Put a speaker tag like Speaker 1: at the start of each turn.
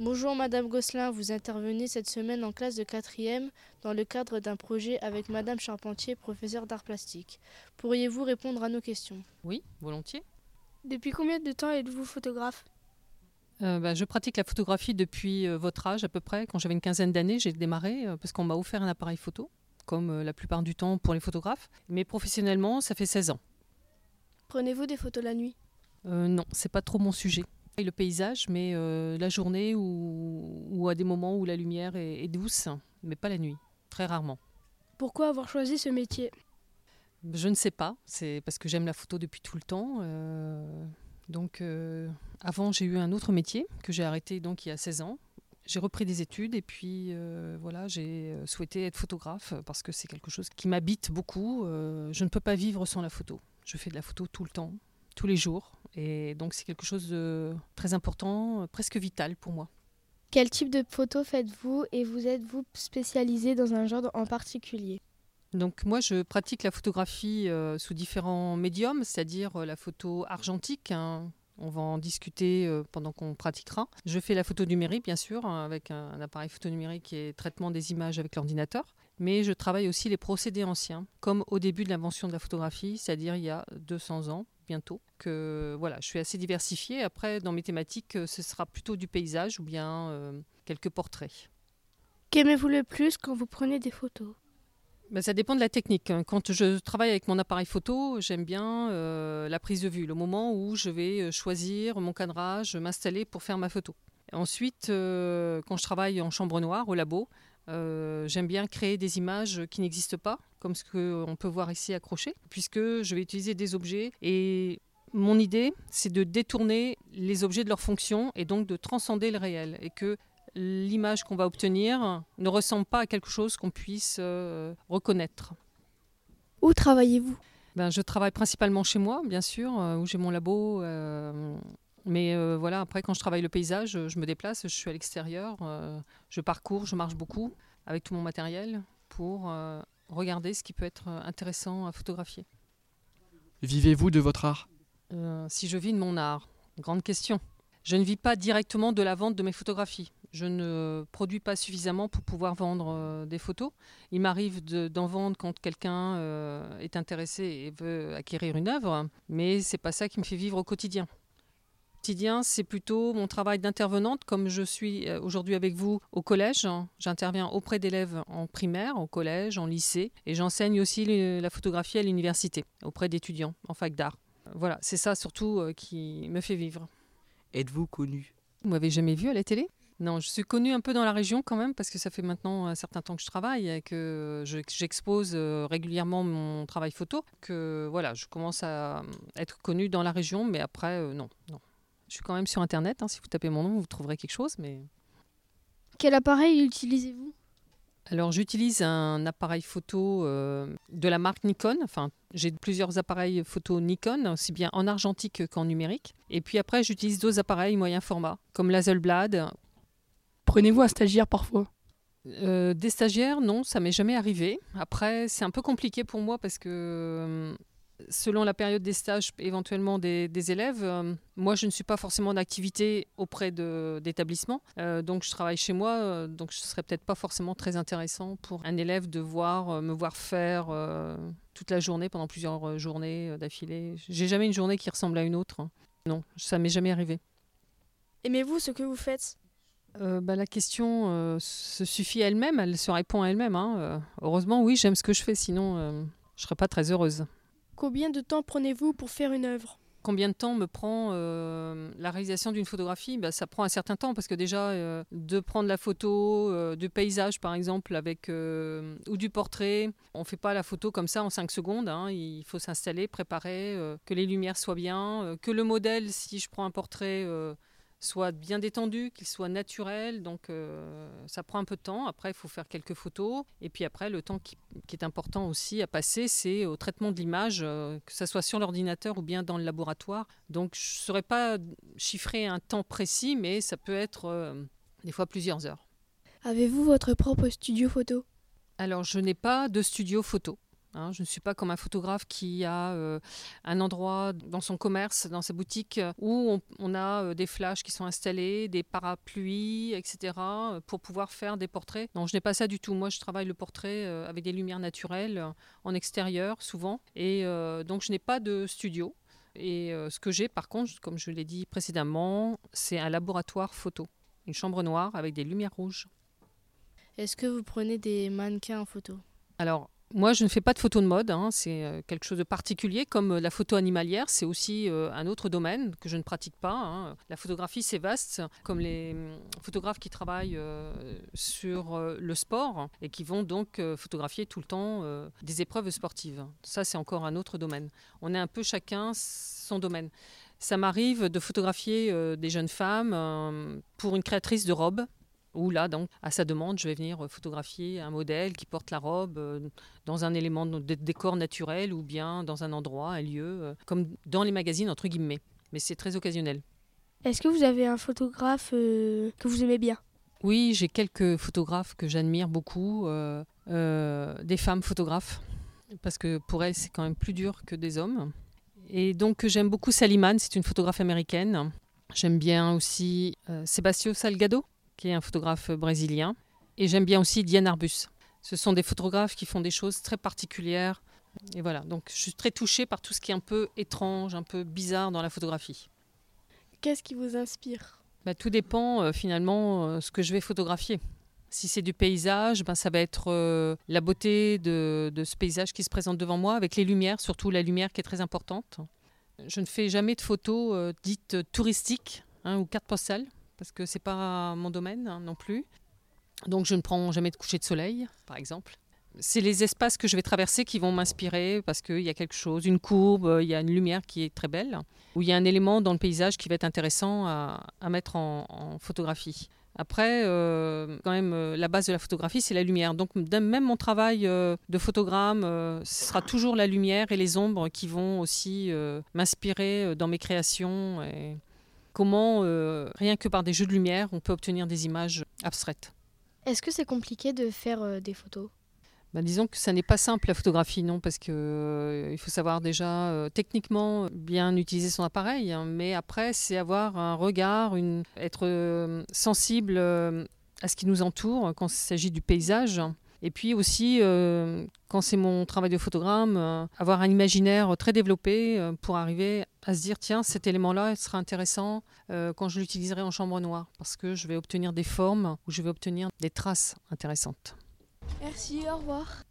Speaker 1: Bonjour Madame Gosselin, vous intervenez cette semaine en classe de 4e dans le cadre d'un projet avec Madame Charpentier, professeure d'art plastique. Pourriez-vous répondre à nos questions?
Speaker 2: Oui, volontiers.
Speaker 3: Depuis combien de temps êtes-vous photographe?
Speaker 2: Euh, bah, je pratique la photographie depuis euh, votre âge à peu près. Quand j'avais une quinzaine d'années, j'ai démarré euh, parce qu'on m'a offert un appareil photo, comme la plupart du temps pour les photographes. Mais professionnellement, ça fait 16 ans.
Speaker 3: Prenez-vous des photos la nuit?
Speaker 2: Euh, non, c'est pas trop mon sujet. Et Le paysage, mais euh, la journée ou, ou à des moments où la lumière est, est douce, mais pas la nuit, très rarement.
Speaker 3: Pourquoi avoir choisi ce métier?
Speaker 2: Je ne sais pas, c'est parce que j'aime la photo depuis tout le temps. euh, donc, euh, avant, j'ai eu un autre métier que j'ai arrêté donc il y a 16 ans. J'ai repris des études et puis voilà, j'ai souhaité être photographe parce que c'est quelque chose qui m'habite beaucoup. Je ne peux pas vivre sans la photo. Je fais de la photo tout le temps, tous les jours. Et donc, c'est quelque chose de très important, presque vital pour moi.
Speaker 3: Quel type de photos faites-vous et vous êtes-vous spécialisé dans un genre en particulier?
Speaker 2: Donc moi, je pratique la photographie euh, sous différents médiums, c'est-à-dire euh, la photo argentique. hein. On va en discuter euh, pendant qu'on pratiquera. Je fais la photo numérique, bien sûr, hein, avec un, un appareil photo numérique et traitement des images avec l'ordinateur. Mais je travaille aussi les procédés anciens, comme au début de l'invention de la photographie, c'est-à-dire il y a 200 ans bientôt. Que voilà, je suis assez diversifiée. Après, dans mes thématiques, euh, ce sera plutôt du paysage ou bien euh, quelques portraits.
Speaker 3: Qu'aimez-vous le plus quand vous prenez des photos?
Speaker 2: Ben, ça dépend de la technique. hein. Quand je travaille avec mon appareil photo, j'aime bien euh, la prise de vue, le moment où je vais choisir mon cadrage, m'installer pour faire ma photo. Ensuite, euh, quand je travaille en chambre noire, au labo, euh, j'aime bien créer des images qui n'existent pas, comme ce qu'on peut voir ici accroché, puisque je vais utiliser des objets et mon idée, c'est de détourner les objets de leur fonction et donc de transcender le réel et que l'image qu'on va obtenir ne ressemble pas à quelque chose qu'on puisse euh, reconnaître.
Speaker 3: Où travaillez-vous?
Speaker 2: Ben, je travaille principalement chez moi, bien sûr, euh, où j'ai mon labo. euh, mais euh, voilà, après, quand je travaille le paysage, je me déplace, je suis à l'extérieur, euh, je parcours, je marche beaucoup avec tout mon matériel pour euh, regarder ce qui peut être intéressant à photographier.
Speaker 4: Vivez-vous de votre art?
Speaker 2: Si je vis de mon art Grande question. Je ne vis pas directement de la vente de mes photographies. Je ne produis pas suffisamment pour pouvoir vendre des photos. Il m'arrive de- d'en vendre quand quelqu'un est intéressé et veut acquérir une œuvre, mais c'est pas ça qui me fait vivre au quotidien. Quotidien, c'est plutôt mon travail d'intervenante, comme je suis euh, aujourd'hui avec vous au collège. J'interviens auprès d'élèves en primaire, au collège, en lycée, et j'enseigne aussi la photographie à l'université, auprès d'étudiants en fac d'art. Voilà, c'est ça surtout euh, qui me fait vivre.
Speaker 4: Êtes-vous connu
Speaker 2: Vous m'avez jamais vu à la télé? Non, je suis connue un peu dans la région quand même parce que ça fait maintenant un certain temps que je travaille et que je- j'expose euh, régulièrement mon travail photo. Que voilà, je commence à être connue dans la région, mais après non, non. Je suis quand même sur internet. hein, si vous tapez mon nom, vous trouverez quelque chose, mais
Speaker 3: Quel appareil utilisez-vous?
Speaker 2: Alors j'utilise un appareil photo euh, de la marque Nikon. Enfin, j'ai plusieurs appareils photo Nikon, aussi bien en argentique qu'en numérique. Et puis après, j'utilise d'autres appareils moyen format, comme l'Hazelblad.
Speaker 5: Prenez-vous un stagiaire parfois?
Speaker 2: Euh, des stagiaires, non, ça m'est jamais arrivé. Après, c'est un peu compliqué pour moi parce que euh, selon la période des stages, éventuellement des, des élèves, euh, moi je ne suis pas forcément d'activité auprès de- d'établissements. Euh, donc je travaille chez moi, euh, donc ce serait peut-être pas forcément très intéressant pour un élève de voir, me voir faire toute la journée, pendant plusieurs journées d'affilée. J'ai jamais une journée qui ressemble à une autre. hein. Non, ça m'est jamais arrivé.
Speaker 3: Aimez-vous ce que vous faites?
Speaker 2: Euh, bah, la question euh, se suffit à elle-même, elle se répond à elle-même. hein. Euh, heureusement, oui, j'aime ce que je fais, sinon je serais pas très heureuse.
Speaker 3: Combien de temps prenez-vous pour faire une œuvre?
Speaker 2: Combien de temps me prend euh, la réalisation d'une photographie? Bah, Ça prend un certain temps parce que déjà, euh, de prendre la photo euh, du paysage par exemple avec, ou du portrait, on ne fait pas la photo comme ça en 5 secondes. hein. Il faut s'installer, préparer, que les lumières soient bien, que le modèle, si je prends un portrait, soit bien détendu, qu'il soit naturel. Donc euh, ça prend un peu de temps. Après, il faut faire quelques photos. Et puis après, le temps qui, qui est important aussi à passer, c'est au traitement de l'image, euh, que ce soit sur l'ordinateur ou bien dans le laboratoire. Donc je ne saurais pas chiffrer un temps précis, mais ça peut être euh, des fois plusieurs heures.
Speaker 3: Avez-vous votre propre studio photo?
Speaker 2: Alors je n'ai pas de studio photo. Hein. je ne suis pas comme un photographe qui a euh, un endroit dans son commerce, dans sa boutique, où on, a euh, des flashs qui sont installés, des parapluies, etc., pour pouvoir faire des portraits. Non, je n'ai pas ça du tout. Moi, je travaille le portrait avec des lumières naturelles, en extérieur souvent. Et donc, je n'ai pas de studio. Et ce que j'ai, par contre, comme je l'ai dit précédemment, c'est un laboratoire photo. Une chambre noire avec des lumières rouges.
Speaker 1: Est-ce que vous prenez des mannequins en photo?
Speaker 2: Alors, moi, je ne fais pas de photo de mode, hein. c'est euh, quelque chose de particulier, comme euh, la photo animalière, c'est aussi euh, un autre domaine que je ne pratique pas. Hein. La photographie, c'est vaste, comme les hum, photographes qui travaillent sur le sport et qui vont donc photographier tout le temps des épreuves sportives. Ça, c'est encore un autre domaine. On est un peu chacun son domaine. Ça m'arrive de photographier des jeunes femmes pour une créatrice de robes où là, donc, à sa demande, je vais venir photographier un modèle qui porte la robe euh, dans un élément de décor naturel ou bien dans un endroit, un lieu, euh, comme dans les magazines, entre guillemets. Mais c'est très occasionnel.
Speaker 3: Est-ce que vous avez un photographe euh, que vous aimez bien?
Speaker 2: Oui, j'ai quelques photographes que j'admire beaucoup, des femmes photographes, parce que pour elles, c'est quand même plus dur que des hommes. Et donc, j'aime beaucoup Salimane, c'est une photographe américaine. J'aime bien aussi Sébastien Salgado, qui est un photographe brésilien. Et j'aime bien aussi Diane Arbus. Ce sont des photographes qui font des choses très particulières. Et voilà, donc je suis très touchée par tout ce qui est un peu étrange, un peu bizarre dans la photographie.
Speaker 3: Qu'est-ce qui vous inspire?
Speaker 2: Bah, Tout dépend euh, finalement euh, ce que je vais photographier. Si c'est du paysage, ben, ça va être euh, la beauté de, ce paysage qui se présente devant moi, avec les lumières, surtout la lumière qui est très importante. Je ne fais jamais de photos dites touristiques hein, ou cartes postales parce que c'est pas mon domaine hein, non plus. Donc je ne prends jamais de coucher de soleil, par exemple. C'est les espaces que je vais traverser qui vont m'inspirer parce qu'il y a quelque chose, une courbe, il y a une lumière qui est très belle, ou il y a un élément dans le paysage qui va être intéressant à, mettre en, photographie. Après, euh, quand même, euh, la base de la photographie, c'est la lumière. Donc, même mon travail euh, de photogramme, ce sera toujours la lumière et les ombres qui vont aussi m'inspirer dans mes créations. Comment, euh, rien que par des jeux de lumière, on peut obtenir des images abstraites.
Speaker 3: Est-ce que c'est compliqué de faire euh, des photos?
Speaker 2: Bah, disons que ça n'est pas simple la photographie, non, parce qu'il euh, faut savoir déjà techniquement bien utiliser son appareil, hein, mais après c'est avoir un regard, une, être sensible à ce qui nous entoure quand il s'agit du paysage. Et puis aussi, euh, quand c'est mon travail de photogramme, euh, avoir un imaginaire très développé euh, pour arriver à se dire, tiens, cet élément-là sera intéressant quand je l'utiliserai en chambre noire, parce que je vais obtenir des formes ou je vais obtenir des traces intéressantes.
Speaker 3: Merci, au revoir.